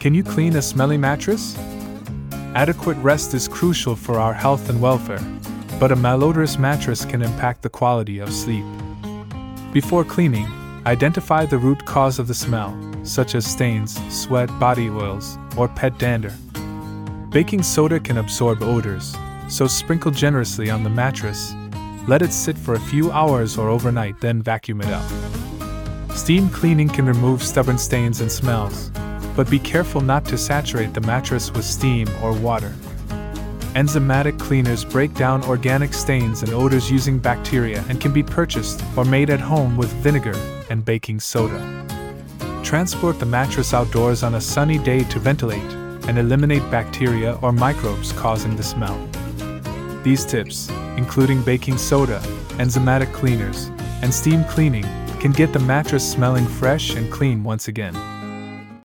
Can you clean a smelly mattress? Adequate rest is crucial for our health and welfare, but a malodorous mattress can impact the quality of sleep. Before cleaning, identify the root cause of the smell, such as stains, sweat, body oils, or pet dander. Baking soda can absorb odors, so sprinkle generously on the mattress. Let it sit for a few hours or overnight, then vacuum it up. Steam cleaning can remove stubborn stains and smells, but be careful not to saturate the mattress with steam or water. Enzymatic cleaners break down organic stains and odors using bacteria and can be purchased or made at home with vinegar and baking soda. Transport the mattress outdoors on a sunny day to ventilate and eliminate bacteria or microbes causing the smell. These tips, including baking soda, enzymatic cleaners, and steam cleaning, can get the mattress smelling fresh and clean once again.